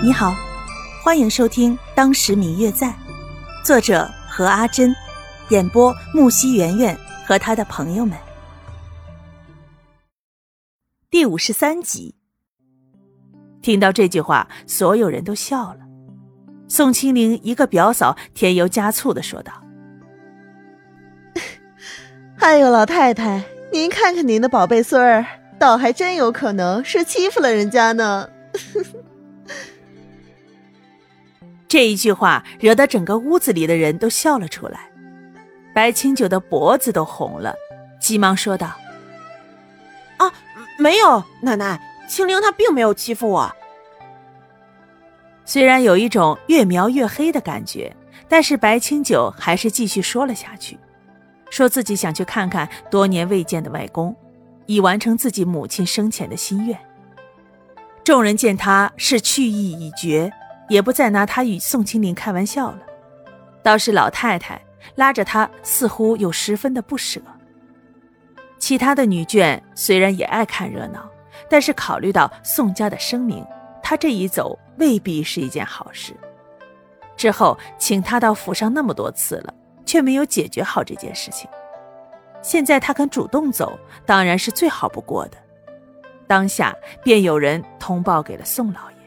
你好，欢迎收听《当时明月在》，作者何阿珍，演播木西圆圆和他的朋友们。第五十三集，听到这句话，所有人都笑了。宋清灵一个表嫂添油加醋的说道：“ 哎呦，老太太，您看看您的宝贝孙儿，倒还真有可能是欺负了人家呢。”这一句话惹得整个屋子里的人都笑了出来，白清九的脖子都红了，急忙说道：“啊，没有，奶奶，青灵她并没有欺负我。”虽然有一种越描越黑的感觉，但是白清九还是继续说了下去，说自己想去看看多年未见的外公，以完成自己母亲生前的心愿。众人见他是去意已决。也不再拿他与宋清灵开玩笑了，倒是老太太拉着他，似乎又十分的不舍。其他的女眷虽然也爱看热闹，但是考虑到宋家的声名，他这一走未必是一件好事。之后请他到府上那么多次了，却没有解决好这件事情。现在他肯主动走，当然是最好不过的。当下便有人通报给了宋老爷。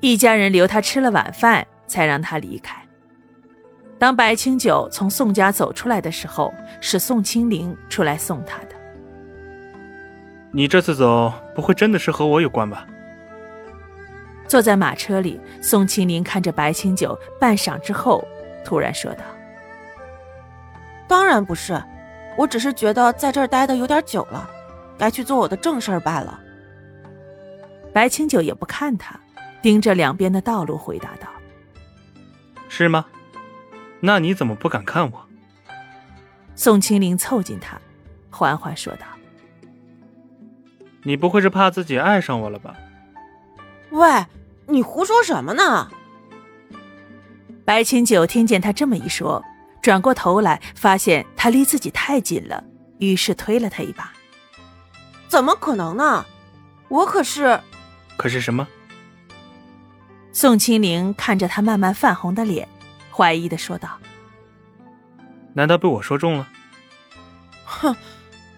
一家人留他吃了晚饭，才让他离开。当白清九从宋家走出来的时候，是宋清灵出来送他的。你这次走，不会真的是和我有关吧？坐在马车里，宋清灵看着白清九半晌之后，突然说道：“当然不是，我只是觉得在这儿待的有点久了，该去做我的正事儿罢了。”白清九也不看他。盯着两边的道路，回答道：“是吗？那你怎么不敢看我？”宋清灵凑近他，缓缓说道：“你不会是怕自己爱上我了吧？”“喂，你胡说什么呢？”白清九听见他这么一说，转过头来，发现他离自己太近了，于是推了他一把。“怎么可能呢？我可是……可是什么？”宋清灵看着他慢慢泛红的脸，怀疑的说道：“难道被我说中了？”“哼，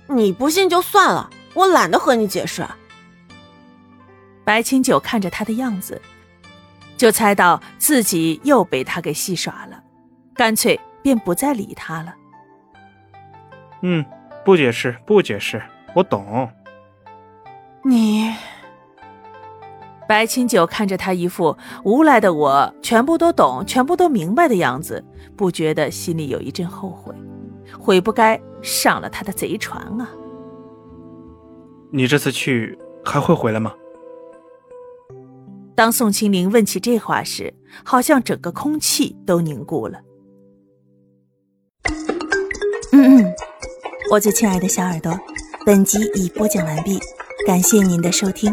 你不信就算了，我懒得和你解释。”白清九看着他的样子，就猜到自己又被他给戏耍了，干脆便不再理他了。“嗯，不解释，不解释，我懂。”你。白清九看着他一副无赖的我全部都懂，全部都明白的样子，不觉得心里有一阵后悔，悔不该上了他的贼船啊！你这次去还会回来吗？当宋清灵问起这话时，好像整个空气都凝固了。嗯嗯，我最亲爱的小耳朵，本集已播讲完毕，感谢您的收听。